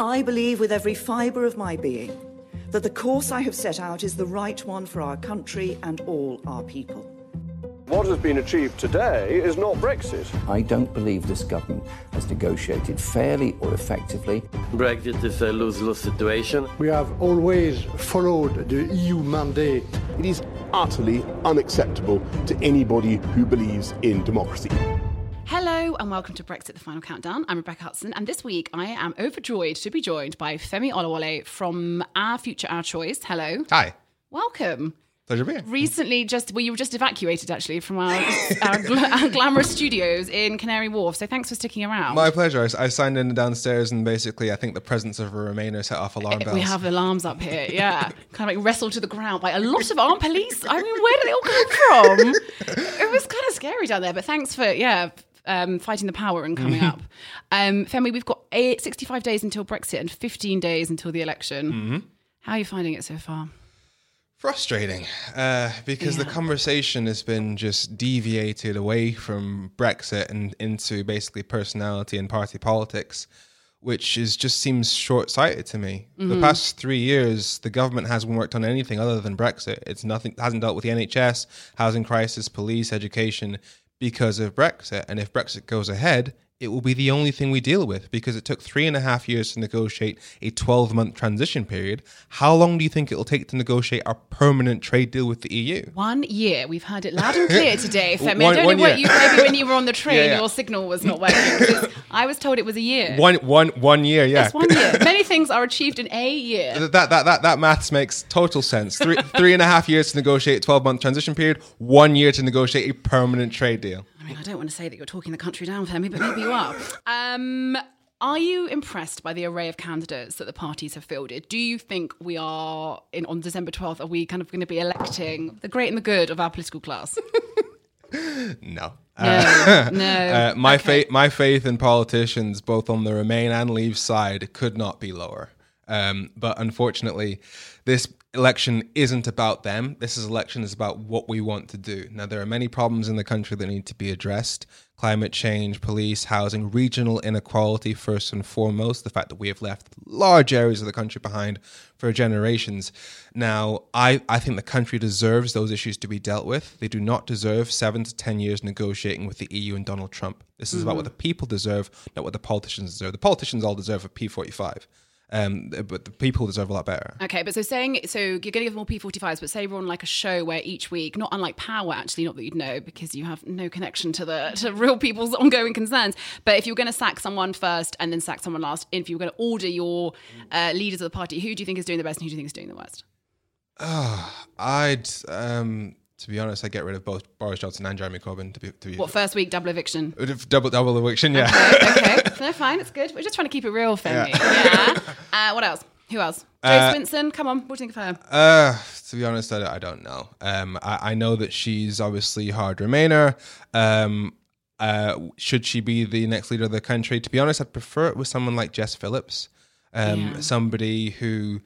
I believe with every fibre of my being that the course I have set out is the right one for our country and all our people. What has been achieved today is not Brexit. I don't believe this government has negotiated fairly or effectively. Brexit is a lose-lose situation. We have always followed the EU mandate. It is utterly unacceptable to anybody who believes in democracy. Hello and welcome to Brexit the Final Countdown. I'm Rebecca Hudson, and this week I am overjoyed to be joined by Femi Olawale from Our Future, Our Choice. Hello. Hi. Welcome. Pleasure being here. Recently, just well, you were just evacuated actually from our, our, gl- our glamorous studios in Canary Wharf. So thanks for sticking around. My pleasure. I, I signed in downstairs, and basically, I think the presence of a Remainer set off alarm eh, bells. we have alarms up here, yeah. kind of like wrestled to the ground by a lot of armed police. I mean, where did they all come from? it was kind of scary down there, but thanks for, yeah, um, fighting the power and coming up. Um, Femi, we've got eight, 65 days until Brexit and 15 days until the election. How are you finding it so far? Frustrating, uh, because the conversation has been just deviated away from Brexit and into basically personality and party politics, which is just seems short sighted to me. The past three years, the government hasn't worked on anything other than Brexit. It's nothing hasn't dealt with the NHS, housing crisis, police, education because of Brexit. And if Brexit goes ahead, it will be the only thing we deal with because it took three and a half years to negotiate a 12 month transition period. How long do you think it will take to negotiate a permanent trade deal with the EU? One year. We've heard it loud and clear today, Femi. I don't know what you maybe when you were on the train, Yeah, yeah. your signal was not working. I was told it was a year. One, one, one year, yeah. It's one year. Many things are achieved in a year. That, that, that, that maths makes total sense. Three, three and a half years to negotiate a 12 month transition period, one year to negotiate a permanent trade deal. I mean, I don't want to say that you're talking the country down, Femi, but maybe you are. Um, are you impressed by the array of candidates that the parties have fielded? Do you think we are in on December 12th? Are we kind of going to be electing the great and the good of our political class? No. No, no. Uh, my, Okay. faith, my faith in politicians, both on the Remain and Leave side, could not be lower. Um, but unfortunately, this election isn't about them. This is election is about what we want to do. Now, there are many problems in the country that need to be addressed: climate change, police, housing, regional inequality. First and foremost, the fact that we have left large areas of the country behind for generations. Now, I, I think the country deserves those issues to be dealt with. They do not deserve seven to 10 years negotiating with the EU and Donald Trump. This is about what mm-hmm. the people deserve, not what the politicians deserve. The politicians all deserve a P45, um, but the people deserve a lot better. Okay, but so saying so you're going to give more P45s, but say we're on like a show where each week, not unlike Power, actually, not that you'd know because you have no connection to the to real people's ongoing concerns. But if you're going to sack someone first and then sack someone last, if you're going to order your uh, leaders of the party, who do you think is doing the best and who do you think is doing the worst? I'd, um, to be honest, I'd get rid of both Boris Johnson and Jeremy Corbyn. To be, to be What first week double eviction? double double eviction, yeah. okay, no, fine, it's good. We're just trying to keep it real, Femi. Yeah. Uh, what else? Who else? Jo Uh, Swinson. Come on, what do you think of her? Uh, to be honest, I, I don't know. Um, I, I know that she's obviously hard Remainer. Um, uh, should she be the next leader of the country? To be honest, I'd prefer it with someone like Jess Phillips, um, Yeah. somebody who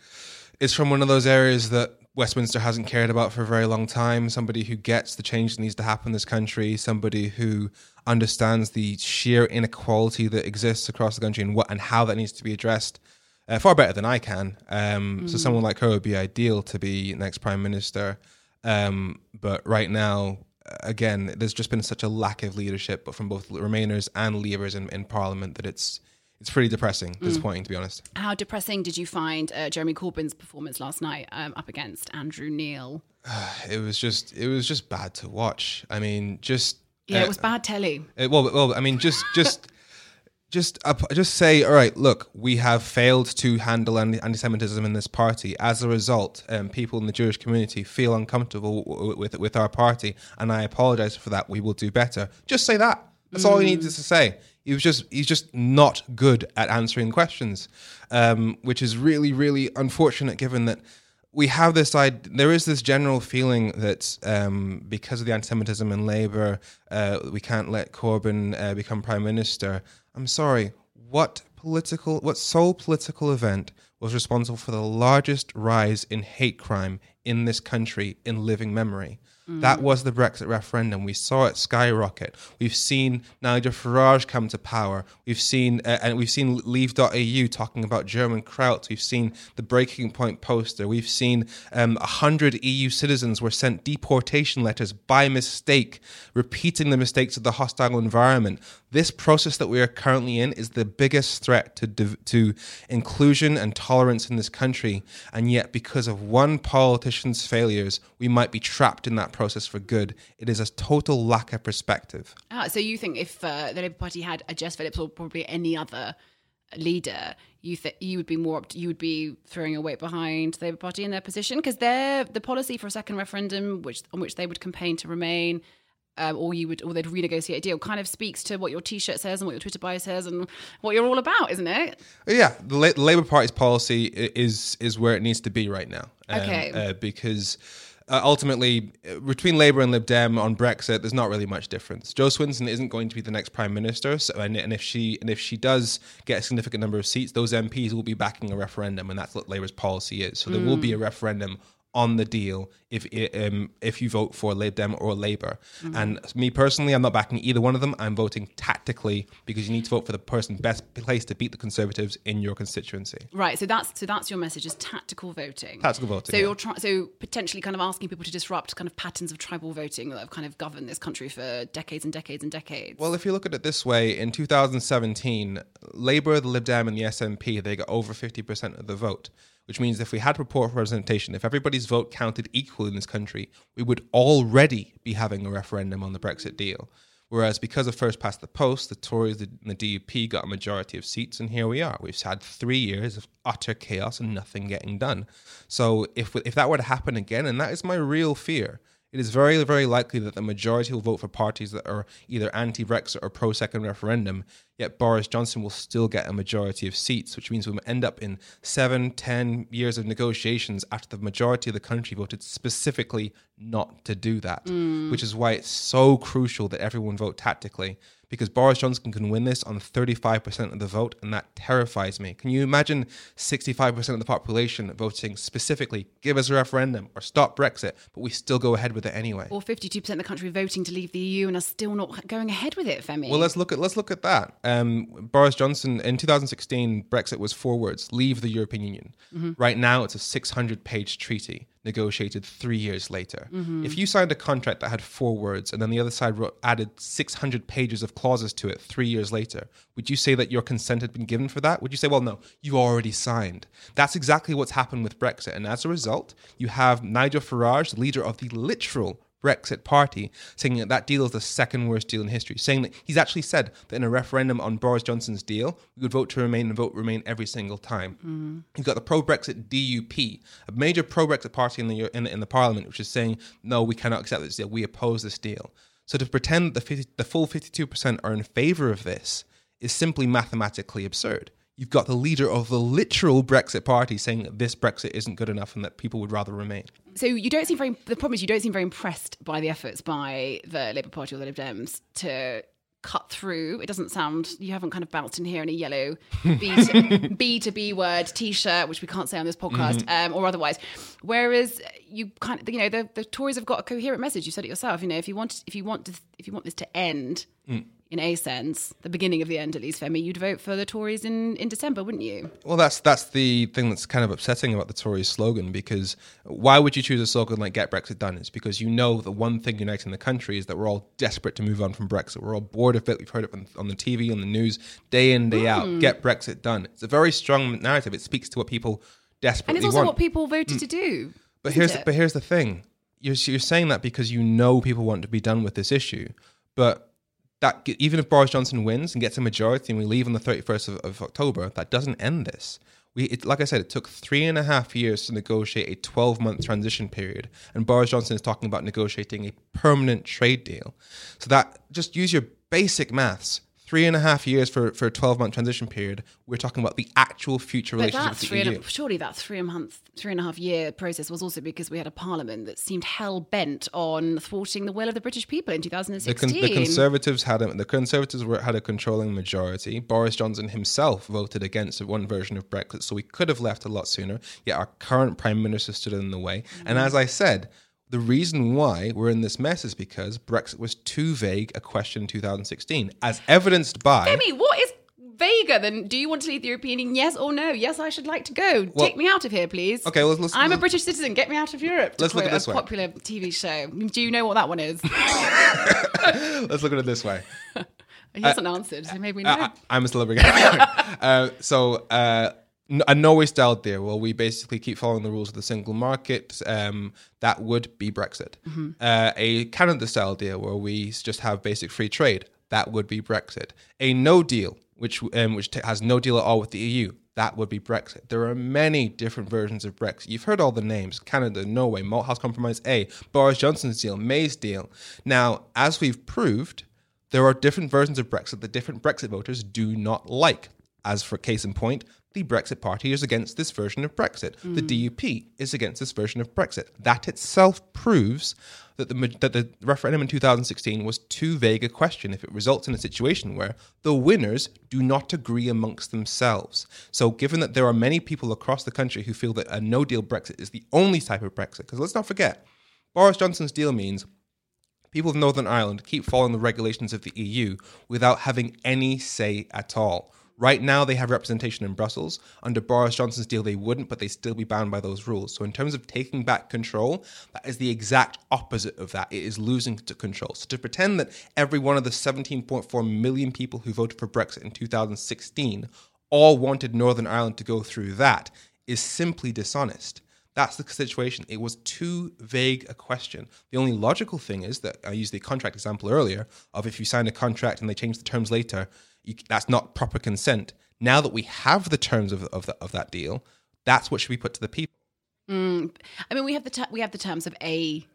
is from one of those areas that Westminster hasn't cared about for a very long time. Somebody who gets the change that needs to happen in this country. Somebody who understands the sheer inequality that exists across the country and what and how that needs to be addressed uh, far better than I can. Um, So someone like her would be ideal to be next prime minister. Um, but right now, uh, again, there's just been such a lack of leadership, but from both Remainers and Leavers in, in Parliament that it's it's pretty depressing, disappointing to be honest. How depressing did you find uh, Jeremy Corbyn's performance last night um, up against Andrew Neil? It was just it was just bad to watch. I mean, just Yeah, uh, it was bad telly. Uh, well, well, I mean, just, just, just, uh, just say, all right. Look, we have failed to handle anti- anti-Semitism in this party. As a result, um, people in the Jewish community feel uncomfortable w- with with our party, and I apologize for that. We will do better. Just say that. That's all he needed to say. He was just he's just not good at answering questions, um, which is really really unfortunate given that we have this side. There is this general feeling that um, because of the anti-Semitism in Labour, uh, we can't let Corbyn uh, become prime minister. I'm sorry. What political, what sole political event was responsible for the largest rise in hate crime in this country in living memory. That was the Brexit referendum. We saw it skyrocket. We've seen Nigel Farage come to power. We've seen uh, and we've seen Leave.EU talking about German Krauts. We've seen the Breaking Point poster. We've seen um, hundred EU citizens were sent deportation letters by mistake, repeating the mistakes of the hostile environment. This process that we are currently in is the biggest threat to div- to inclusion and tolerance in this country, and yet because of one politician's failures, we might be trapped in that process for good. It is a total lack of perspective. Ah, so you think if uh, the Labour Party had a Jess Phillips or probably any other leader, you th- you would be more opt- you would be throwing your weight behind the Labour Party in their position because they're the policy for a second referendum, which on which they would campaign to remain. Um, or you would, or they'd renegotiate a deal. Kind of speaks to what your T-shirt says and what your Twitter bio says and what you're all about, isn't it? Yeah, the La- Labour Party's policy is is where it needs to be right now. Um, Okay. uh, because uh, ultimately, uh, between Labour and Lib Dem on Brexit, there's not really much difference. Jo Swinson isn't going to be the next prime minister, so and, and if she and if she does get a significant number of seats, those MPs will be backing a referendum, and that's what Labour's policy is. So there will be a referendum on the deal if um, if you vote for Lib Dem or Labour. And me personally, I'm not backing either one of them. I'm voting tactically because you need to vote for the person best placed to beat the Conservatives in your constituency. Right. So that's so that's your message is tactical voting. Tactical voting, So yeah. you're trying so potentially kind of asking people to disrupt kind of patterns of tribal voting that have kind of governed this country for decades and decades and decades. Well, if you look at it this way, in 2017, Labour, the Lib Dem, and the SNP they got over 50% of the vote, which means if we had proportional representation, if everybody's vote counted equally in this country, we would already be having a referendum on the Brexit deal. Whereas because of first past the post, the Tories and the DUP got a majority of seats, and here we are. We've had three years of utter chaos and nothing getting done. So if if that were to happen again, and that is my real fear, it is very, very likely that the majority will vote for parties that are either anti Brexit or pro second referendum, yet Boris Johnson will still get a majority of seats, which means we'll end up in seven, ten years of negotiations after the majority of the country voted specifically not to do that, mm. which is why it's so crucial that everyone vote tactically. Because Boris Johnson can win this on 35% of the vote, and that terrifies me. Can you imagine 65% of the population voting specifically, give us a referendum or stop Brexit, but we still go ahead with it anyway? or 52% of the country voting to leave the EU and are still not going ahead with it, Femi. Well, let's look at let's look at that. Um, Boris Johnson in 2016, Brexit was four words: leave the European Union. Right now, it's a 600-page treaty negotiated three years later. Mm-hmm. If you signed a contract that had four words and then the other side wrote, added 600 pages of clauses to it three years later, would you say that your consent had been given for that? Would you say, well, no, you already signed? That's exactly what's happened with Brexit, and as a result, you have Nigel Farage, the leader of the literal Brexit party, saying that that deal is the second worst deal in history, saying that he's actually said that in a referendum on Boris Johnson's deal, we would vote to remain and vote remain every single time. Mm. You've got the pro-Brexit DUP, a major pro-Brexit party in the in the, in the parliament, which is saying no, we cannot accept this deal. We oppose this deal. So to pretend that the 50, the full fifty-two percent are in favour of this is simply mathematically absurd. You've got the leader of the literal Brexit party saying that this Brexit isn't good enough and that people would rather remain. so you don't seem very. The problem is you don't seem very impressed by the efforts by the Labour Party or the Lib Dems to cut through. It doesn't sound. You haven't kind of bounced in here in a yellow B to, B, to B word T-shirt, which we can't say on this podcast, um, or otherwise. Whereas you kind of, you know, the, the Tories have got a coherent message. You said it yourself. You know, if you want, if you want, to, if you want this to end. In a sense, the beginning of the end, at least, Femi, you'd vote for the Tories in, in December, wouldn't you? Well, that's that's the thing that's kind of upsetting about the Tories slogan because why would you choose a slogan like "Get Brexit Done"? It's because you know the one thing uniting the country is that we're all desperate to move on from Brexit. We're all bored of it. We've heard it on, on the TV, on the news, day in day Hmm. out. Get Brexit done. It's a very strong narrative. It speaks to what people desperately want. And it's also want. what people voted to do. But here's it? but here's the thing. You're you're saying that because you know people want to be done with this issue, but that even if Boris Johnson wins and gets a majority and we leave on the 31st of, of October, that doesn't end this. We, it, like I said, it took three and a half years to negotiate a 12 month transition period, and Boris Johnson is talking about negotiating a permanent trade deal. So that just use your basic maths. Three and a half years for, for a 12 month transition period. We're talking about the actual future But relationship that's with three the and EU. a, surely that three and a month, three and a half year process was also because we had a parliament that seemed hell bent on thwarting the will of the British people in The, 2016. con- the Conservatives had a, the Conservatives were, had a controlling majority. Boris Johnson himself voted against one version of Brexit, so we could have left a lot sooner. Yet our current Prime Minister stood in the way. And mm. as I said, the reason why we're in this mess is because Brexit was too vague a question in 2016, as evidenced by. Demi, what is vaguer than do you want to leave the European Union? Yes or no? Yes, I should like to go. Well- Take me out of here, please. Okay, let's- let's- I'm a let's- British citizen. Get me out of Europe. Let's look at this a way. popular TV show. Do you know what that one is? Let's look at it this way. he hasn't answered, so maybe no. Uh, I, I'm a celebrity. uh, so, uh, a Norway style deal. Well, we basically keep following the rules of the single market. Um, that would be Brexit. Uh, a Canada style deal where we just have basic free trade. That would be Brexit. A no deal, which um, which t- has no deal at all with the EU. That would be Brexit. There are many different versions of Brexit. You've heard all the names Canada, Norway, Malthouse Compromise A, Boris Johnson's deal, May's deal. Now, as we've proved, there are different versions of Brexit that different Brexit voters do not like. As for case in point, the Brexit Party is against this version of Brexit. The mm. DUP is against this version of Brexit. That itself proves that the, that the referendum in 2016 was too vague a question if it results in a situation where the winners do not agree amongst themselves. So, given that there are many people across the country who feel that a no deal Brexit is the only type of Brexit, because let's not forget, Boris Johnson's deal means people of Northern Ireland keep following the regulations of the EU without having any say at all. Right now, they have representation in Brussels. Under Boris Johnson's deal, they wouldn't, but they'd still be bound by those rules. So, in terms of taking back control, that is the exact opposite of that. It is losing control. So, to pretend that every one of the 17.4 million people who voted for Brexit in 2016 all wanted Northern Ireland to go through that is simply dishonest. That's the situation. It was too vague a question. The only logical thing is that I used the contract example earlier of if you sign a contract and they change the terms later, you, that's not proper consent. Now that we have the terms of, of, the, of that deal, that's what should be put to the people. I mean, we have the ter- we have the terms of a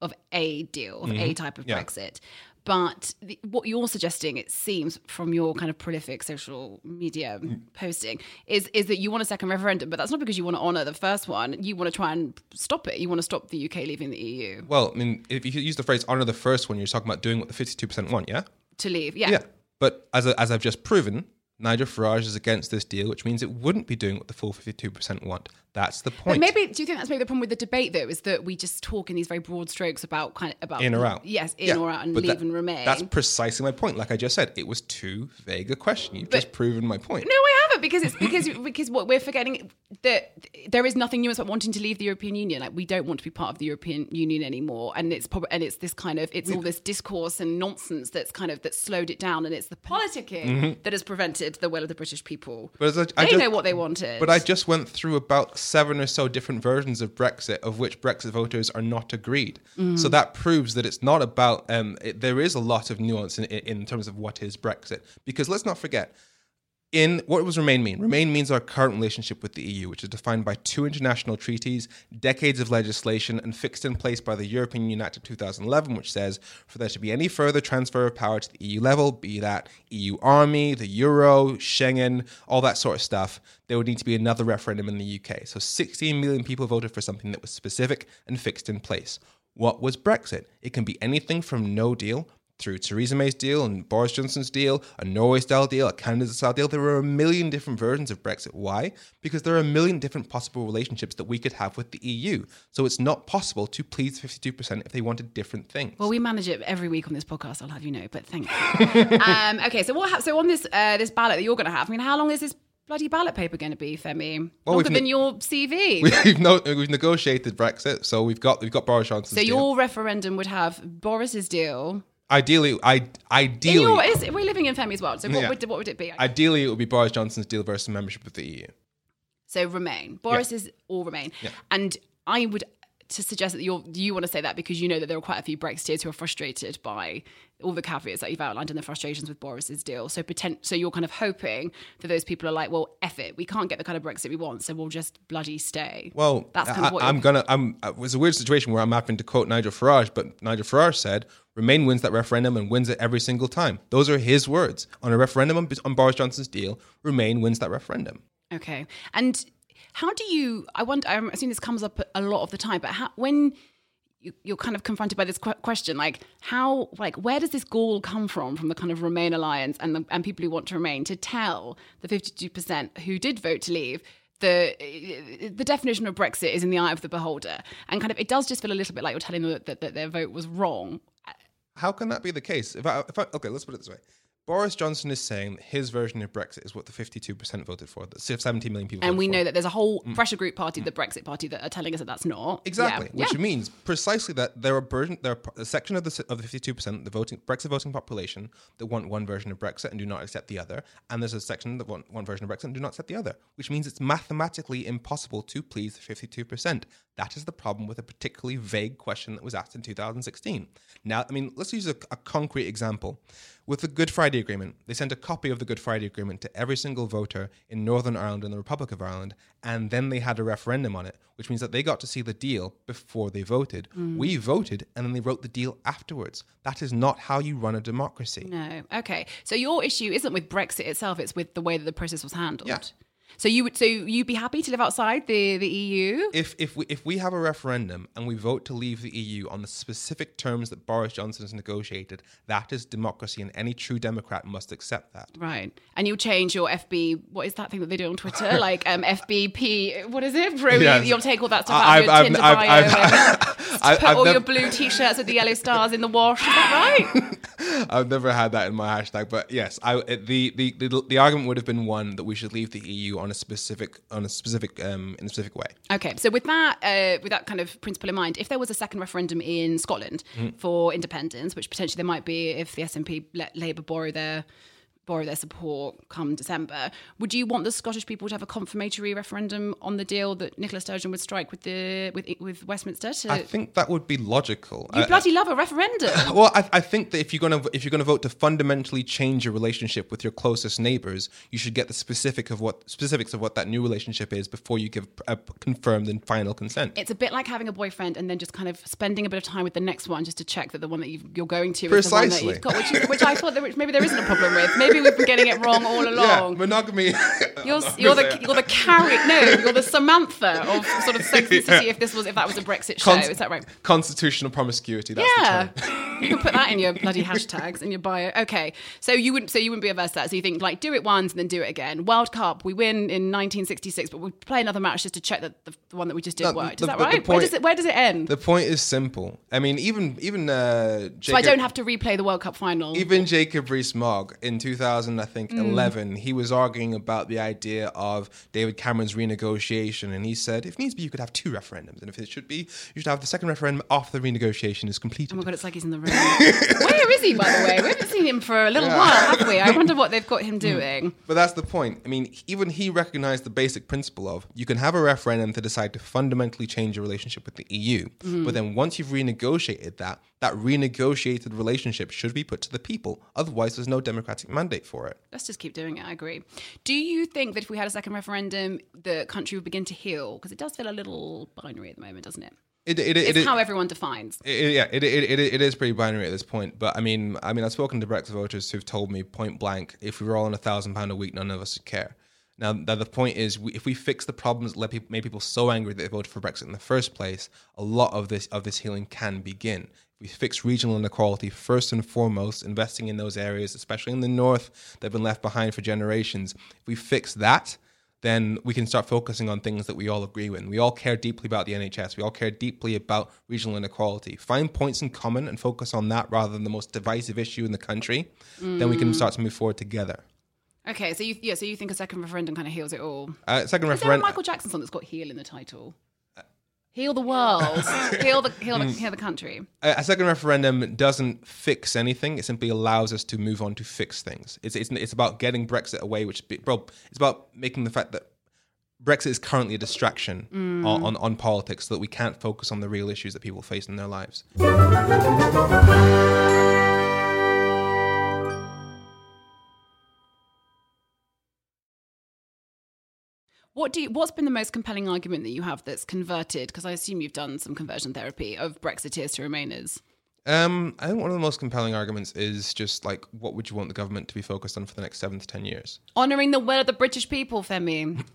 of a deal of a type of Mm-hmm. Yeah. Brexit. But the, what you're suggesting, it seems from your kind of prolific social media Mm. posting, is is that you want a second referendum, but that's not because you want to honour the first one. You want to try and stop it. You want to stop the UK leaving the EU Well, I mean, if you use the phrase honor the first one, you're talking about doing what the 52% want, yeah? to leave. Yeah. Yeah. But as, as I've just proven, Nigel Farage is against this deal, which means it wouldn't be doing what the full 52% want. That's the But point. maybe do you think that's maybe the problem with the debate though is that we just talk in these very broad strokes about kind of about in or out. Yes, in Yeah, or out and but leave that- and remain. That's precisely my point. Like I just said, it was too vague a question. You've just proven my point. No, I haven't because it's because because what we're forgetting that there is nothing nuanced about wanting to leave the European Union. Like we don't want to be part of the European Union anymore, and it's probably and it's this kind of it's all this discourse and nonsense that's kind of that slowed it down, and it's the politicking that has prevented the will of the British people. Mm-hmm. But as I, I they just- know what they wanted. But I just went through about seven or so different versions of Brexit, of which Brexit voters are not agreed. Mm. So that proves that it's not about. Um, it, there is a lot of nuance in, in terms of what is Brexit, because let's not forget. In what does Remain mean? Remain means our current relationship with the EU, which is defined by two international treaties, decades of legislation, and fixed in place by the European Union Act of 2011, which says for there to be any further transfer of power to the EU level, be that EU army, the euro, Schengen, all that sort of stuff, there would need to be another referendum in the UK. So 16 million people voted for something that was specific and fixed in place. What was Brexit? It can be anything from no deal through Theresa May's deal and Boris Johnson's deal, a Norway style deal, a Canada style deal. There are a million different versions of Brexit. Why? Because there are a million different possible relationships that we could have with the EU. So it's not possible to please 52% if they wanted different things. Well, we manage it every week on this podcast. I'll have you know, but thank you. um, okay, so what? hap so on this uh, this ballot that you're going to have, I mean, how long is this bloody ballot paper going to be, Femi? Well, Longer than ne- your CV. we've, no, we've negotiated Brexit, so we've got we've got Boris Johnson's so deal. your referendum would have Boris's deal. Ideally, I ideally, your, is, we're living in Femi's world, so what, Yeah. would, what would it be? ideally, it would be Boris Johnson's deal versus membership of the EU. so remain. Boris is all remain. Yeah. And I would to suggest that you're you want to say that because you know that there are quite a few Brexiteers who are frustrated by all the caveats that you've outlined and the frustrations with Boris's deal. So potent, so you're kind of hoping that those people are like, well, F it, we can't get the kind of Brexit we want, so we'll just bloody stay. Well, that's kind I, of what I'm gonna. I'm. It was a weird situation where I'm having to quote Nigel Farage, but Nigel Farage said, "Remain wins that referendum and wins it every single time." Those are his words on a referendum on, Boris Johnson's deal. Remain wins that referendum. Okay. And how do you? I wonder. I'm assuming this comes up a lot of the time, but how, when you, you're kind of confronted by this que- question, like how, like where does this gall come from from the kind of Remain alliance and the, and people who want to remain to tell the 52 percent who did vote to leave? The the definition of Brexit is in the eye of the beholder, and kind of it does just feel a little bit like you're telling them that, that, that their vote was wrong. How can that be the case? If I, if I, okay, let's put it this way. Boris Johnson is saying that his version of Brexit is what the 52% voted for, that 70 million people And we for. know that there's a whole mm. pressure group party, mm. the Brexit party, that are telling us that that's not Exactly, Yeah. which Yeah. means precisely that there are version, there are a section of the of the fifty two percent the voting Brexit voting population that want one version of Brexit and do not accept the other, and there's a section that want one version of Brexit and do not accept the other, which means it's mathematically impossible to please the fifty two percent. That is the problem with a particularly vague question that was asked in two thousand sixteen. Now, I mean, let's use a, a concrete example. With the Good Friday Agreement, they sent a copy of the Good Friday Agreement to every single voter in Northern Ireland and the Republic of Ireland, and then they had a referendum on it, which means that they got to see the deal before they voted. Mm. We voted, and then they wrote the deal afterwards. That is not how you run a democracy. No. Okay. So your issue isn't with Brexit itself; it's with the way that the process was handled. Yeah. So you would so you'd be happy to live outside the the EU? If if we if we have a referendum and we vote to leave the EU on the specific terms that Boris Johnson has negotiated, that is democracy, and any true Democrat must accept that. Right. And you'll change your FB. What is that thing that they do on Twitter? like um, FBP. What is it? Bro, Yes. You'll take all that stuff out I've- of your I've- Tinder I've- bio I've- put I've all your blue t-shirts with the yellow stars in the wash. Is that right? I've never had that in my hashtag, but yes, I the, the the the argument would have been one that we should leave the EU on a specific on a specific um in a specific way. Okay, so with that, uh, with that kind of principle in mind, if there was a second referendum in Scotland Mm. for independence, which potentially there might be if the SNP let Labour borrow their borrow their support come December, would you want the Scottish people to have a confirmatory referendum on the deal that Nicola Sturgeon would strike with the with with Westminster? To, I think that would be logical. you bloody love a referendum. Well, I, I think that if you're gonna if you're gonna vote to fundamentally change your relationship with your closest neighbors, you should get the specific of what specifics of what that new relationship is before you give a confirmed and final consent. It's a bit like having a boyfriend and then just kind of spending a bit of time with the next one just to check that the one that you've, you're going to is the one that Precisely. you've got, which, is, which I thought that which maybe there isn't a problem with. Maybe we've been getting it wrong all yeah, along. monogamy. You're, you're the you're the Carrie no you're the Samantha of sort of Sex and City if this was if that was a Brexit show is that right? Constitutional promiscuity. That's Yeah, the you can put that in your bloody hashtags in your bio. Okay, so you wouldn't so you wouldn't be averse to that. So you think like do it once and then do it again. World Cup we win in 1966, but we play another match just to check that the, the one that we just did No, worked. Is that the- the right? where does it where does it end? The point is simple. I mean, even even uh, Jacob, so I don't have to replay the World Cup final. Even Jacob Rees-Mogg in 2000, I think Mm. 11, he was arguing about the idea of David Cameron's renegotiation, and he said, if needs be, you could have two referendums, and if it should be, you should have the second referendum after the renegotiation is completed. Oh my god, it's like he's in the room. Where is he, by the way? We haven't seen him for a little while, have we? I wonder what they've got him doing. But that's the point. I mean, even he recognized the basic principle of you can have a referendum to decide to fundamentally change your relationship with the EU, Mm-hmm. but then once you've renegotiated that, that renegotiated relationship should be put to the people. Otherwise, there's no democratic mandate for it. Let's just keep doing it. I agree. Do you think that if we had a second referendum, the country would begin to heal? Because it does feel a little binary at the moment, doesn't it? It, it, it, It's it- how everyone defines. It, yeah, it, it, it, is pretty binary at this point. But I mean, I mean, I've spoken to Brexit voters who've told me point blank, if we were all on a thousand pound a week, none of us would care. Now, the, the point is, we, if we fix the problems that let people, made people so angry that they voted for Brexit in the first place, a lot of this of this healing can begin. We fix regional inequality first and foremost, investing in those areas, especially in the north, that have been left behind for generations. If we fix that, then we can start focusing on things that we all agree with. We all care deeply about the NHS. We all care deeply about regional inequality. Find points in common and focus on that rather than the most divisive issue in the country. Then we can start to move forward together. Okay, so you yeah, so you think a second referendum kind of heals it all? Uh, second Is there a referendum. Michael Jackson song that's got "heal" in the title? Heal the world, heal the heal the, heal the country. a a second referendum doesn't fix anything. It simply allows us to move on to fix things. It's it's, it's about getting Brexit away, which bro, it's about making the fact that Brexit is currently a distraction Mm. on, on, on politics so that we can't focus on the real issues that people face in their lives. What do you, what's been the most compelling argument that you have that's converted? Because I assume you've done some conversion therapy of Brexiteers to Remainers. Um, I think one of the most compelling arguments is just like, what would you want the government to be focused on for the next seven to ten years? Honouring the will of the British people, Femi.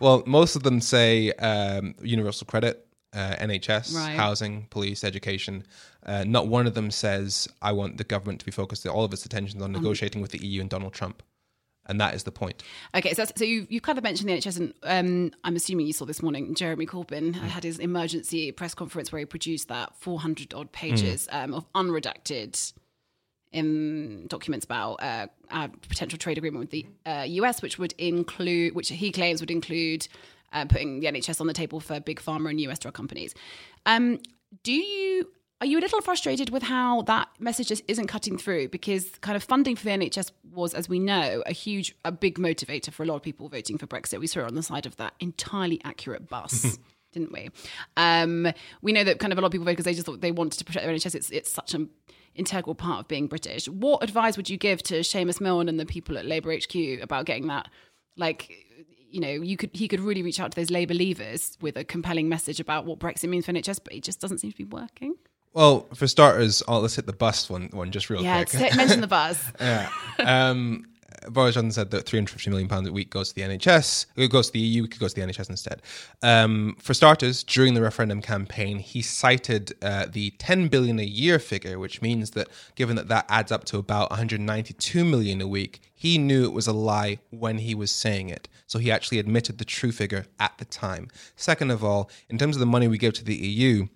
Well, most of them say um, universal credit, uh, NHS, Right. housing, police, education. Uh, not one of them says, I want the government to be focused all of its attention on negotiating with the EU and Donald Trump. And that is the point. Okay, so, so you you kind of mentioned the NHS, and um, I'm assuming you saw this morning. Jeremy Corbyn had his emergency press conference where he produced that 400 odd pages um, of unredacted in documents about uh, our potential trade agreement with the uh, US, which would include, which he claims would include uh, putting the NHS on the table for big pharma and US drug companies. Um, do you are you a little frustrated with how that message just isn't cutting through? Because kind of funding for the NHS was, as we know, a huge, a big motivator for a lot of people voting for Brexit. We saw it on the side of that entirely accurate bus. Didn't we? Um, we know that kind of a lot of people voted because they just thought they wanted to protect their NHS. It's it's such an integral part of being British. What advice would you give to Seumas Milne and the people at Labour HQ about getting that? Like, you know, you could he could really reach out to those Labour leavers with a compelling message about what Brexit means for NHS, but it just doesn't seem to be working. Well, for starters, oh, let's hit the bus one, one just real Yeah, quick. say- mention the buzz. um, Boris Johnson said that 350 million pounds a week goes to the NHS. It goes to the EU. It could go to the NHS instead. Um, for starters, during the referendum campaign, he cited uh, the 10 billion a year figure, which means that given that that adds up to about 192 million a week, he knew it was a lie when he was saying it. So he actually admitted the true figure at the time. Second of all, in terms of the money we give to the EU,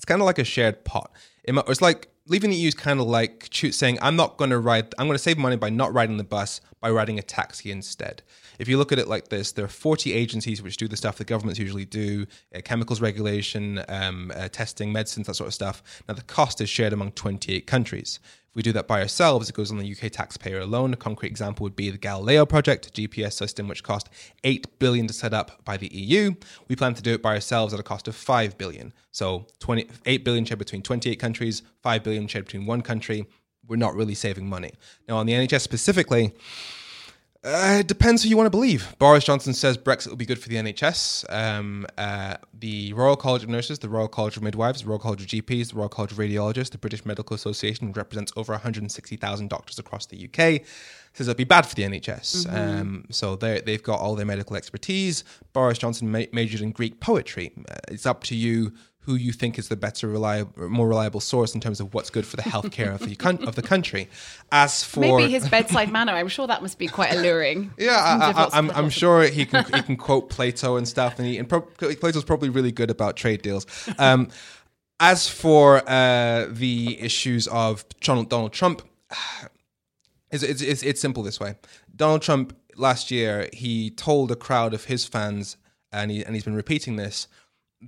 it's kind of like a shared pot. It It's like leaving the EU is kind of like saying, I'm not going to ride, I'm going to save money by not riding the bus, by riding a taxi instead. If you look at it like this, there are 40 agencies which do the stuff the governments usually do uh, chemicals regulation, um, uh, testing, medicines, that sort of stuff. Now, the cost is shared among 28 countries. If we do that by ourselves, it goes on the UK taxpayer alone. A concrete example would be the Galileo project, a GPS system which cost 8 billion to set up by the EU. We plan to do it by ourselves at a cost of 5 billion. So 20, 8 billion shared between 28 countries, 5 billion shared between one country. We're not really saving money. Now, on the NHS specifically, uh, it depends who you want to believe. Boris Johnson says Brexit will be good for the NHS. Um, uh, the Royal College of Nurses, the Royal College of Midwives, the Royal College of GPs, the Royal College of Radiologists, the British Medical Association, which represents over 160,000 doctors across the UK, says it'll be bad for the NHS. Um, so they- they've got all their medical expertise. Boris Johnson ma- majored in Greek poetry. Uh, it's up to you who you think is the better, reliable, more reliable source in terms of what's good for the healthcare of the coun- of the country. As for Maybe his bedside manner. I'm sure that must be quite alluring. yeah, I, I, i'm I'm sure he can he can quote Plato and stuff, and, he, and pro- Plato's probably really good about trade deals. Um, as for uh, the issues of Donald, Donald Trump, it's, it's, it's, it's simple this way. Donald Trump last year he told a crowd of his fans, and he and he's been repeating this,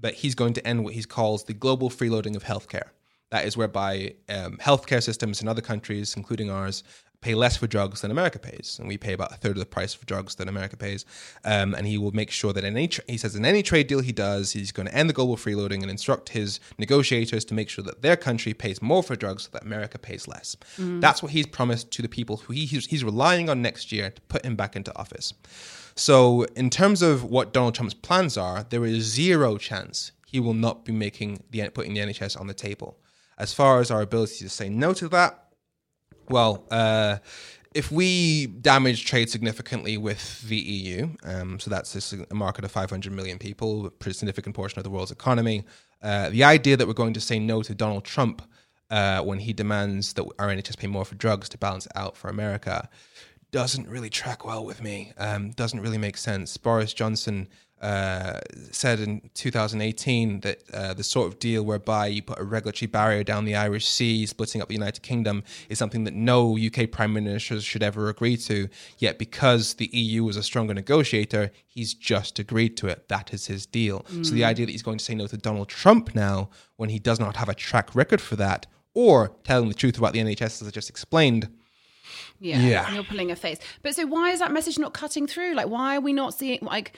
that he's going to end what he calls the global freeloading of healthcare. That is whereby um, healthcare systems in other countries, including ours, pay less for drugs than America pays, and we pay about a third of the price for drugs than America pays. Um, and he will make sure that in any tra- he says in any trade deal he does, he's going to end the global freeloading and instruct his negotiators to make sure that their country pays more for drugs so that America pays less. That's what he's promised to the people who he, he's, he's relying on next year to put him back into office. So, in terms of what Donald Trump's plans are, there is zero chance he will not be making the putting the NHS on the table. As far as our ability to say no to that, well, uh, if we damage trade significantly with the EU, um, so that's a, market of 500 million people, a pretty significant portion of the world's economy, uh, the idea that we're going to say no to Donald Trump uh, when he demands that our NHS pay more for drugs to balance out for America doesn't really track well with me. Um, doesn't really make sense. Boris Johnson uh, said in 2018 that uh, the sort of deal whereby you put a regulatory barrier down the Irish Sea, splitting up the United Kingdom, is something that no UK prime minister should ever agree to. Yet, because the EU was a stronger negotiator, he's just agreed to it. That is his deal. So the idea that he's going to say no to Donald Trump now, when he does not have a track record for that, or telling the truth about the NHS, as I just explained, Yeah. Yeah. And you're pulling a face. But so why is that message not cutting through? Like, why are we not seeing, like,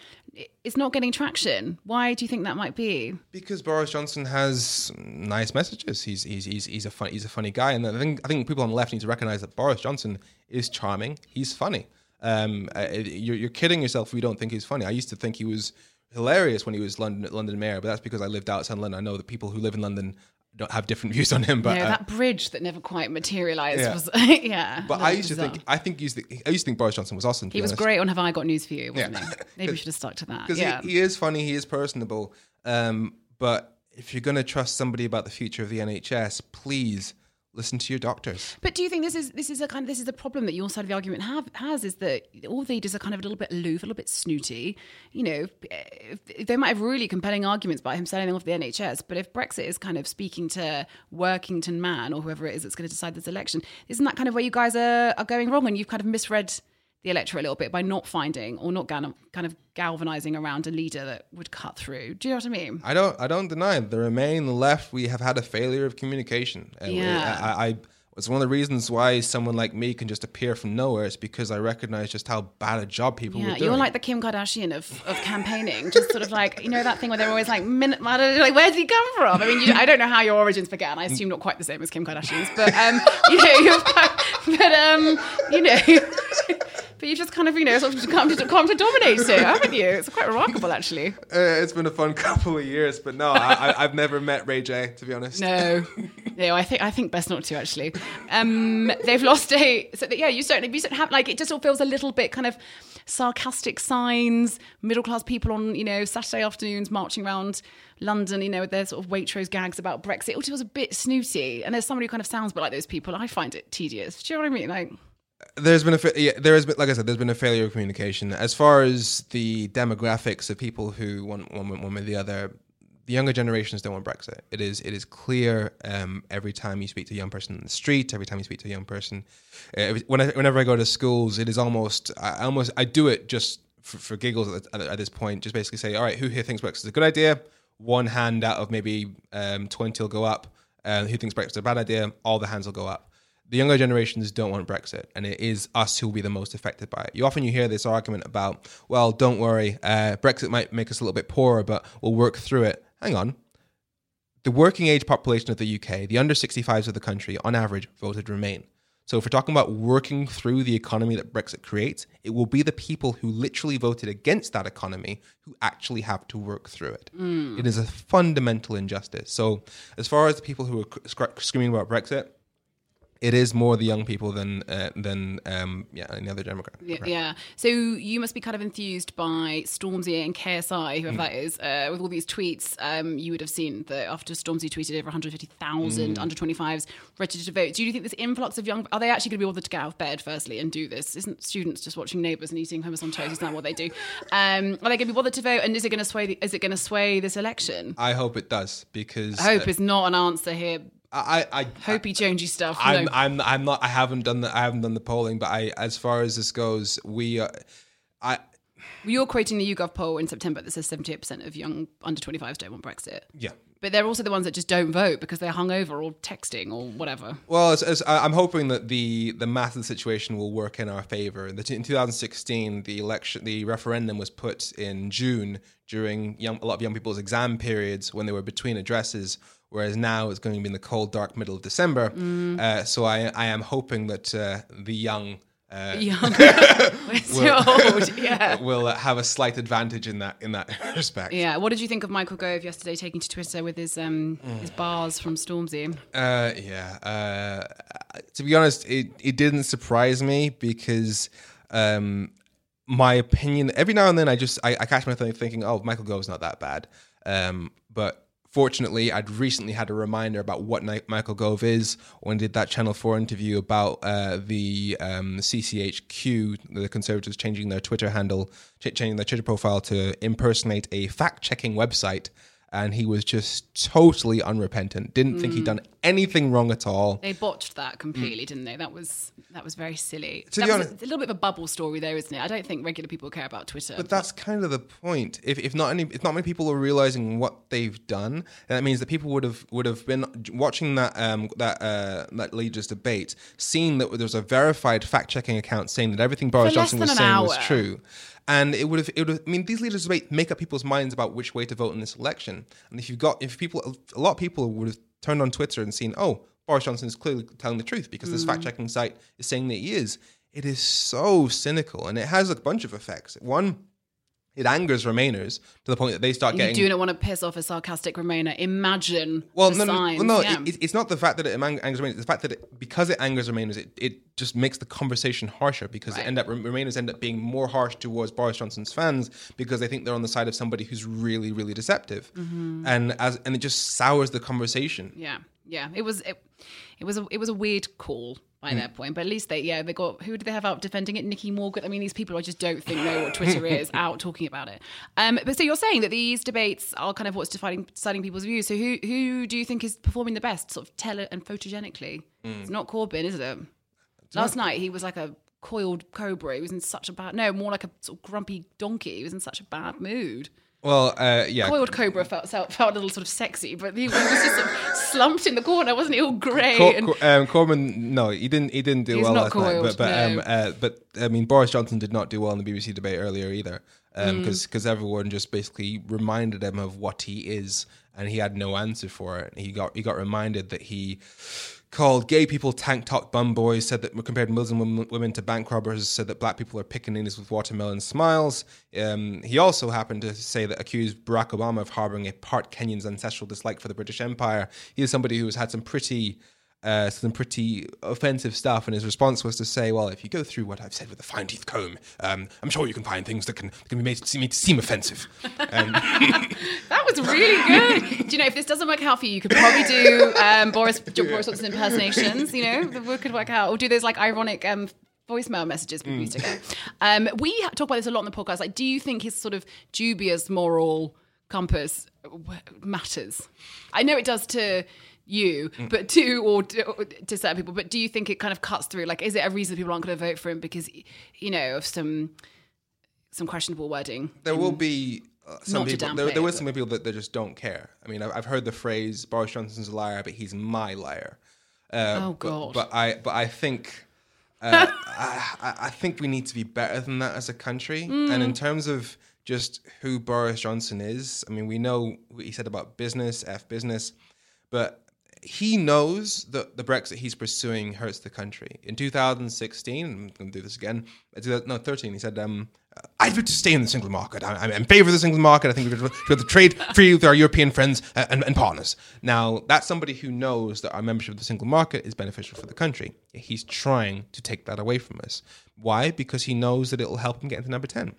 it's not getting traction? Why do you think that might be? Because Boris Johnson has nice messages. He's he's he's, he's a fun, he's a funny guy, and I think I think people on the left need to recognize that Boris Johnson is charming. He's funny. Um, uh, you're, you're kidding yourself if you don't think he's funny. I used to think he was hilarious when he was London London mayor, but that's because I lived outside London. I know that people who live in London have different views on him. But know, uh, that bridge that never quite materialized Yeah. was, yeah. but I used to think I think used to, I used to think Boris Johnson was awesome. He was honest. great on Have I Got News for You, wasn't Yeah. he? Maybe we should have stuck to that. because Yeah. he, he is funny, he is personable. Um, but if you're going to trust somebody about the future of the NHS, please listen to your doctors. But do you think this is this is a kind of this is a problem that your side of the argument have has is that all leaders are kind of a little bit aloof, a little bit snooty. You know, if- they might have really compelling arguments about him selling off the NHS, but if Brexit is kind of speaking to Workington Man or whoever it is that's going to decide this election, isn't that kind of where you guys are, are going wrong and you've kind of misread the electorate a little bit by not finding or not kind of galvanizing around a leader that would cut through? Do you know what I mean? I don't. I don't deny it. the Remain, the left. We have had a failure of communication. Yeah. I, I. It's one of the reasons why someone like me can just appear from nowhere. It's because I recognize just how bad a job people were Yeah, doing. you're like the Kim Kardashian of, of campaigning, just sort of like you know that thing where they're always like, minute, like where did he come from? I mean, you, I don't know how your origins began. I assume not quite the same as Kim Kardashian's, but um, you know, you've, but um, you know, but you just kind of you know sort of come to come to dominate it, haven't you? It's quite remarkable, actually. Uh, it's been a fun couple of years, but no, I, I, I've never met Ray J. To be honest. No, no, I think I think best not to actually. Um, they've lost a so that, yeah. You certainly you certainly have like it just all feels a little bit kind of sarcastic signs, middle class people on you know Saturday afternoons marching around London, you know, with their sort of Waitrose gags about Brexit. It all feels a bit snooty, and there's somebody who kind of sounds a bit like those people. I find it tedious. Do you know what I mean? Like. There's been a yeah, there has been like I said, there's been a failure of communication as far as the demographics of people who want one one way or the other. The younger generations don't want Brexit. It is it is clear um, every time you speak to a young person in the street, every time you speak to a young person. Uh, every- when I, whenever I go to schools, it is almost I almost I do it just for, for giggles at, at, at this point. Just basically say, all right, who here thinks Brexit is a good idea? One hand out of maybe um, twenty will go up. Uh, who thinks Brexit is a bad idea? All the hands will go up the younger generations don't want Brexit, and it is us who will be the most affected by it. You often you hear this argument about, well, don't worry, uh, Brexit might make us a little bit poorer, but we'll work through it. Hang on. The working age population of the UK, the under 65s of the country, on average, voted Remain. So if we're talking about working through the economy that Brexit creates, it will be the people who literally voted against that economy who actually have to work through it. It is a fundamental injustice. So as far as the people who are sc- screaming about Brexit, it is more the young people than uh, than um, yeah any other demographic. Yeah, yeah. So you must be kind of enthused by Stormzy and KSI, whoever that is, uh, with all these tweets. Um, you would have seen that after Stormzy tweeted over 150,000 under 25s registered to vote. Do you think this influx of young are they actually going to be bothered to get out of bed firstly and do this? Isn't students just watching Neighbours and eating hummus on toast? Isn't that what they do? Um, are they going to be bothered to vote? And is it going to sway? The, is it going to sway this election? I hope it does because I Hope uh, is not an answer here. I I, Hopey Jonesy stuff. I'm, no. I'm I'm not I haven't done the I haven't done the polling, but I as far as this goes, we uh, I You're quoting the YouGov poll in September that says 78% of young under 25s don't want Brexit. yeah. But they're also the ones that just don't vote because they're hungover or texting or whatever. Well, as, as, I- I'm hoping that the the math of the situation will work in our favor. That in 2016, the election, the referendum was put in June during young, a lot of young people's exam periods when they were between addresses, whereas now it's going to be in the cold, dark middle of December. Uh, so I I am hoping that uh, the young. Uh, Young. We're old. Yeah. will uh, have a slight advantage in that in that respect. Yeah. What did you think of Michael Gove yesterday taking to Twitter with his um Mm. his bars from Stormzy? Uh, yeah. Uh, to be honest, it, it didn't surprise me because um, my opinion. Every now and then, I just I, I catch myself thinking, "Oh, Michael Gove's not that bad." Um, but fortunately, I'd recently had a reminder about what Michael Gove is when I did that Channel Four interview about uh, the um, CCHQ, the Conservatives changing their Twitter handle, changing their Twitter profile to impersonate a fact-checking website. And he was just totally unrepentant. Didn't think Mm. he'd done anything wrong at all. They botched that completely, didn't they? That was that was very silly. To that was honest- a, a little bit of a bubble story, though, isn't it? I don't think regular people care about Twitter. But that's kind of the point. If, if not any, if not many people are realizing what they've done, then that means that people would have would have been watching that um that uh that leaders debate, seeing that there was a verified fact checking account saying that everything Boris Johnson was saying was true. And it would have, it would have, I mean, these leaders debate make up people's minds about which way to vote in this election. And if you've got, if people, a lot of people would have turned on Twitter and seen, oh, Boris Johnson is clearly telling the truth because this Mm. fact checking site is saying that he is. It is so cynical and it has a bunch of effects. One, it angers Remainers to the point that they start getting. you do not want to piss off a sarcastic Remainer. Imagine well, the no, no, signs. well, no. yeah. It, it's not the fact that it angers Remainers. It's the fact that it, because it angers Remainers, it, it just makes the conversation harsher because Right. end up Remainers end up being more harsh towards Boris Johnson's fans because they think they're on the side of somebody who's really, really deceptive, Mm-hmm. and as and it just sours the conversation. Yeah, yeah. It was it, it was a it was a weird call by Mm. that point, but at least they yeah they got who did they have out defending it? Nicky Morgan. I mean, these people I just don't think know what Twitter is out talking about it. Um, but so you're saying that these debates are kind of what's defining deciding people's views. So who who do you think is performing the best, sort of tele and photogenically? Mm. It's not Corbyn, is it? Last night he was like a coiled cobra. He was in such a bad no, more like a sort of grumpy donkey. He was in such a bad mood. Well, uh, yeah, Coiled cobra felt, felt felt a little sort of sexy, but he, was just sort of slumped in the corner, wasn't he? All grey. Cor- and, Cor- um, Corbyn, no, he didn't. He didn't do He's well not last night. coiled, But but um, uh, but I mean, Boris Johnson did not do well in the BBC debate earlier either, because Mm. everyone just basically reminded him of what he is, and he had no answer for it. He got he got reminded that he called gay people tank top bum boys, said that compared Muslim women, to bank robbers, said that black people are pickaninnies with watermelon smiles. Um, he also happened to say that accused Barack Obama of harboring a part Kenyan's ancestral dislike for the British Empire. He is somebody who has had some pretty uh, some pretty offensive stuff, and his response was to say, "Well, if you go through what I've said with a fine tooth comb, um, I'm sure you can find things that can, that can be made to seem, to seem offensive." Um, that was really good. do you know if this doesn't work out for you, you could probably do um, Boris Boris Johnson impersonations. You know, that could work out, or do those like ironic. Um, Voicemail messages people used to get. Um, we talk about this a lot in the podcast. Like, do you think his sort of dubious moral compass matters? I know it does to you, but to or to, to certain people. But do you think it kind of cuts through? Like, is it a reason people aren't going to vote for him because you know of some some questionable wording? there will be uh, some people. There, there it, some people that, that just don't care. I mean, I've, I've heard the phrase "Boris Johnson's a liar, but he's my liar." Uh, Oh, but- God. But, I, but I think, uh, I, I- think we need to be better than that as a country. And Mm. in terms of just who Boris Johnson is, I mean, we know what he said about business, f business, but he knows that the Brexit he's pursuing hurts the country. In 2016, I'm going to do this again. uh, No, 13. He said, um, "I'd vote to stay in the single market. I- I'm in favour of the single market. I think we should should trade free with our European friends and, and partners." Now, that's somebody who knows that our membership of the single market is beneficial for the country. He's trying to take that away from us. Why? Because he knows that it will help him get into number 10.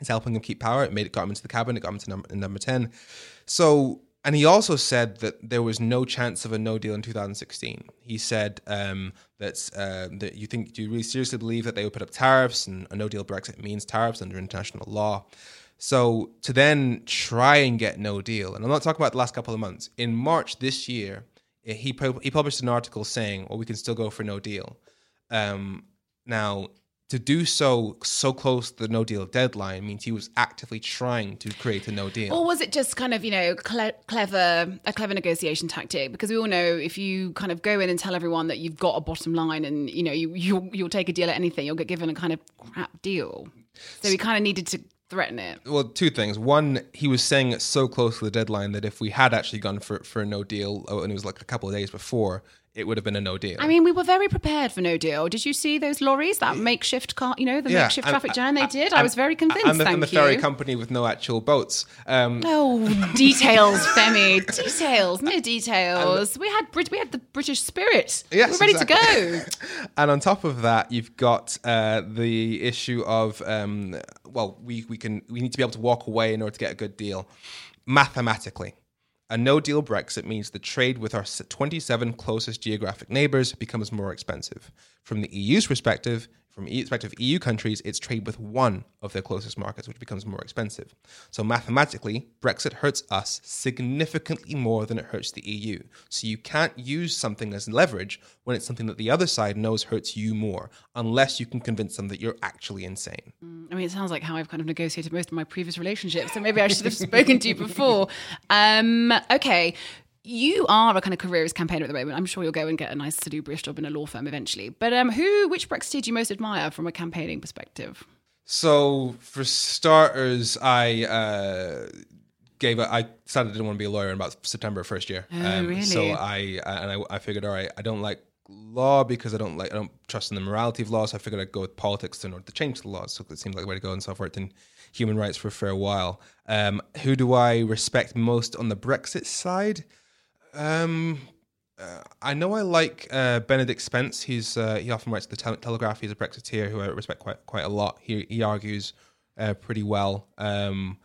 It's helping him keep power. It made it got him into the cabinet, It got him to number, number ten. So, and he also said that there was no chance of a no deal in 2016. He said um, that uh, that you think do you really seriously believe that they would put up tariffs and a no deal Brexit means tariffs under international law. So to then try and get no deal, and I'm not talking about the last couple of months. In March this year, eh, he pu- he published an article saying, "Well, we can still go for no deal." Um, now, to do so so close to the no deal deadline means he was actively trying to create a no deal. Or was it just kind of, you know, cle- clever, a clever negotiation tactic? Because we all know if you kind of go in and tell everyone that you've got a bottom line and, you know, you, you'll, you'll take a deal at anything, you'll get given a kind of crap deal. So he kind of needed to threaten it. well, two things. One, he was saying it so close to the deadline that if we had actually gone for for a no deal, oh, and it was like a couple of days before, it would have been a no deal. I mean, we were very prepared for no deal. Did you see those lorries, that makeshift car, you know, the makeshift and- traffic jam they and- did? I was very convinced, And thank and the you. ferry company with no actual boats. Um, Oh, details, Femi. Details, no details. We had Brit- we had the British spirit. Yes, We're ready to go. and on top of that, you've got uh, the issue of um, well, we we can we need to be able to walk away in order to get a good deal. Mathematically, a no deal Brexit means the trade with our 27 closest geographic neighbours becomes more expensive. From the EU's perspective, From of EU countries, it's trade with one of their closest markets, which becomes more expensive. So mathematically, Brexit hurts us significantly more than it hurts the EU. So you can't use something as leverage when it's something that the other side knows hurts you more, unless you can convince them that you're actually insane. I mean, it sounds like how I've kind of negotiated most of my previous relationships. So maybe I should have spoken to you before. Um, okay. You are a kind of careerist campaigner at the moment. I'm sure you'll go and get a nice to do salubrious job in a law firm eventually. But um, who, which Brexiteer do you most admire from a campaigning perspective? So, for starters, I uh, gave a, I decided I didn't want to be a lawyer in about September first year. Oh, really? So I and I, I figured, all right, I don't like law because I don't like I don't trust in the morality of law. So I figured I'd go with politics in order to change the laws. So it seemed like the way to go. And so I've worked in human rights for a fair while. Um, who do I respect most on the Brexit side? Um, uh, I know I like uh, Benedict Spence. He's uh, he often writes the Tele- Telegraph. He's a Brexiteer who I respect quite quite a lot. He he argues uh, pretty well. Um,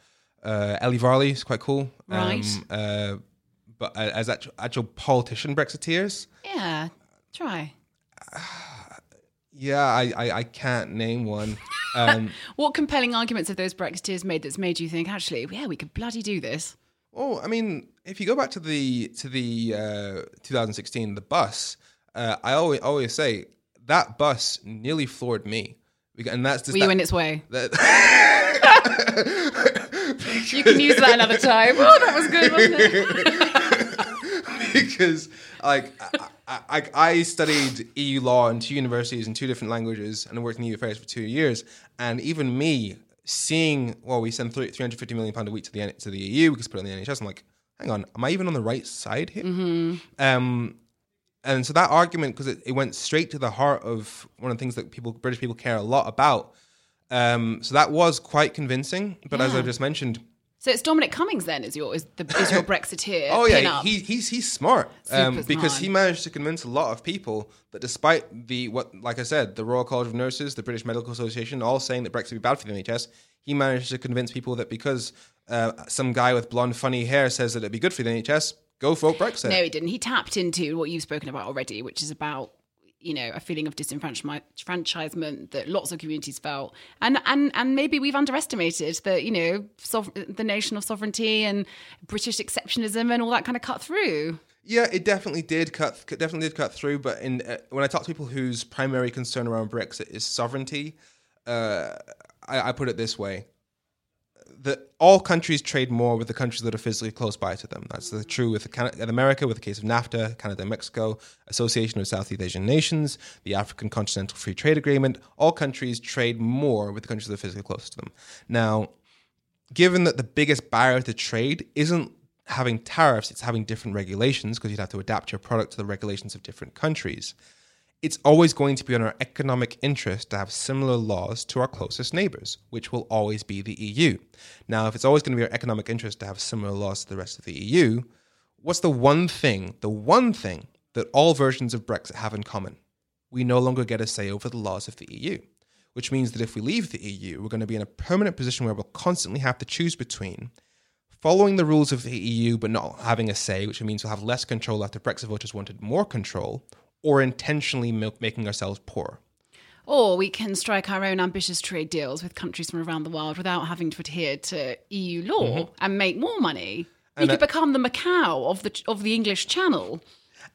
uh, Ellie Varley is quite cool. Right. Um, uh, but uh, as actual, actual politician Brexiteers, Yeah, try. yeah, I, I, I can't name one. Um, What compelling arguments have those Brexiteers made that's made you think, actually, yeah, we could bloody do this? Oh, I mean, if you go back to the to the uh, 2016 the bus, uh, I always always say that bus nearly floored me, and that's just Were you in its way? that- You can use that another time. Oh, that was good, wasn't it? because like I, I, I studied EU law in two universities in two different languages and I worked in EU affairs for two years, and even me seeing well, we send three hundred fifty million pound a week to the to the EU, we can put it on the NHS. I'm like, hang on, am I even on the right side here? Um, and so that argument, because it, it went straight to the heart of one of the things that people, British people, care a lot about. Um, so that was quite convincing. But as I just mentioned, So it's Dominic Cummings then is your is, the, is your Brexiteer? Oh yeah, he, he's he's smart um, because he managed to convince a lot of people that despite the what, like I said, the Royal College of Nurses, the British Medical Association, all saying that Brexit would be bad for the NHS, he managed to convince people that because uh, some guy with blonde funny hair says that it'd be good for the NHS, go vote Brexit. No, he didn't. He tapped into what you've spoken about already, which is about you know a feeling of disenfranchisement that lots of communities felt, and and and maybe we've underestimated that you know sov- the notion of sovereignty and British exceptionism and all that kind of cut through. Yeah, it definitely did cut. Definitely did cut through. But in uh, when I talk to people whose primary concern around Brexit is sovereignty, uh, I, I put it this way: that all countries trade more with the countries that are physically close by to them. That's the, true with the Can- in America with the case of NAFTA, Canada Mexico, Association of Southeast Asian Nations, the African Continental Free Trade Agreement. All countries trade more with the countries that are physically close to them. Now, given that the biggest barrier to trade isn't having tariffs, it's having different regulations because you'd have to adapt your product to the regulations of different countries. It's always going to be in our economic interest to have similar laws to our closest neighbors, which will always be the EU. Now, if it's always going to be our economic interest to have similar laws to the rest of the EU, what's the one thing, the one thing that all versions of Brexit have in common? We no longer get a say over the laws of the EU which means that if we leave the EU, we're going to be in a permanent position where we'll constantly have to choose between following the rules of the EU but not having a say, which means we'll have less control after Brexit voters wanted more control, or intentionally milk- making ourselves poor. Or we can strike our own ambitious trade deals with countries from around the world without having to adhere to EU law mm-hmm. and make more money. We could become the Macau of the of the English Channel.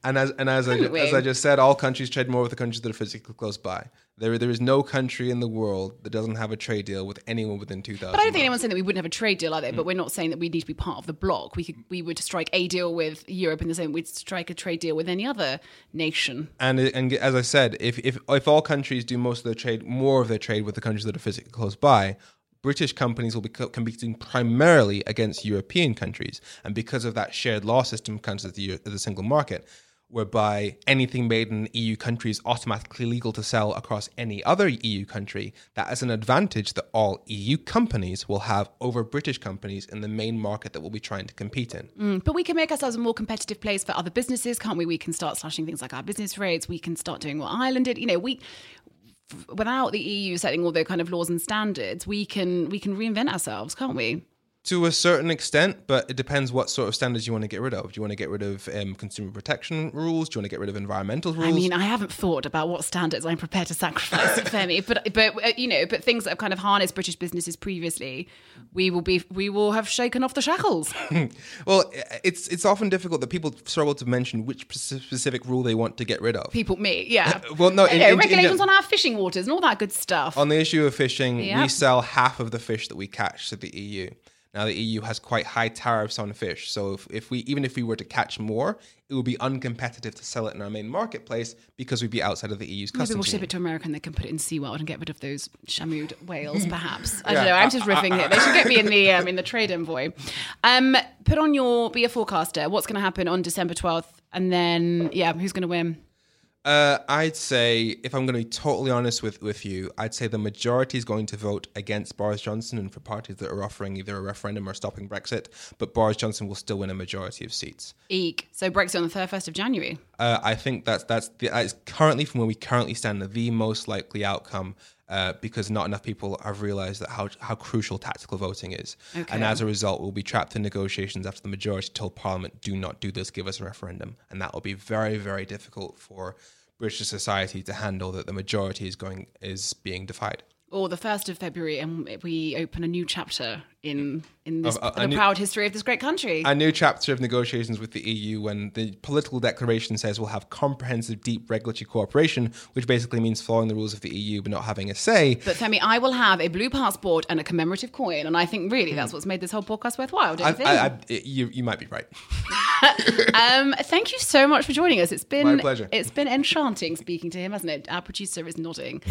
And as and as I, as I just said, all countries trade more with the countries that are physically close by. There, there is no country in the world that doesn't have a trade deal with anyone within 2,000 But I don't think anyone's saying that we wouldn't have a trade deal either. But mm. we're not saying that we need to be part of the bloc. We could we would strike a deal with Europe in the same we'd strike a trade deal with any other nation. And and as I said, if if if all countries do most of their trade, more of their trade with the countries that are physically close by, British companies will be competing primarily against European countries, and because of that shared law system, comes the as the single market, whereby anything made in an EU country is automatically legal to sell across any other EU country. That is an advantage that all EU companies will have over British companies in the main market that we'll be trying to compete in. Mm, but we can make ourselves a more competitive place for other businesses, can't we? We can start slashing things like our business rates. We can start doing what Ireland did. You know, we without the EU setting all their kind of laws and standards, we can we can reinvent ourselves, can't we? To a certain extent, but it depends what sort of standards you want to get rid of. Do you want to get rid of um, consumer protection rules? Do you want to get rid of environmental rules? I mean, I haven't thought about what standards I'm prepared to sacrifice, Femi. But but uh, you know, but things that have kind of harnessed British businesses previously, we will be we will have shaken off the shackles. well, it's it's often difficult that people struggle to mention which specific rule they want to get rid of. People, me, yeah. Well, no, in- know, in- in regulations gen- on our fishing waters and all that good stuff. On the issue of fishing, we sell half of the fish that we catch to the EU. Now the EU has quite high tariffs on fish, so if, if we even if we were to catch more, it would be uncompetitive to sell it in our main marketplace because we'd be outside of the EU's Maybe customs. we'll ship it to America and they can put it in SeaWorld and get rid of those shamooed whales, perhaps. I Yeah, don't know. I'm just riffing here. They should get me in the um, in the trade envoy. Um, put on your be a forecaster. What's going to happen on December 12th? And then, yeah, who's going to win? Uh, I'd say, if I'm going to be totally honest with, with you, I'd say the majority is going to vote against Boris Johnson and for parties that are offering either a referendum or stopping Brexit. But Boris Johnson will still win a majority of seats. Eek. So Brexit on the 31st of January. Uh, I think that's that's the, that is currently from where we currently stand the most likely outcome. Uh, because not enough people have realised that how how crucial tactical voting is, and as a result, we'll be trapped in negotiations after the majority told Parliament, "Do not do this, give us a referendum," and that will be very very difficult for British society to handle that the majority is going is being defied. Or the 1st of February, and we open a new chapter in in this, uh, a the proud history of this great country. A new chapter of negotiations with the EU when the political declaration says we'll have comprehensive, deep regulatory cooperation, which basically means following the rules of the EU but not having a say. but Femi, I will have a blue passport and a commemorative coin, and I think really that's what's made this whole podcast worthwhile. Don't I, you think? I, I, you, you might be right. Um, thank you so much for joining us. It's been My pleasure. It's been enchanting speaking to him, hasn't it? Our producer is nodding.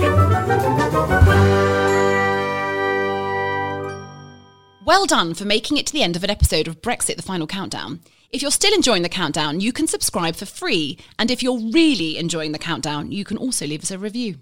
Well done for making it to the end of an episode of Brexit: The Final Countdown. If you're still enjoying the countdown, you can subscribe for free, and if you're really enjoying the countdown, you can also leave us a review.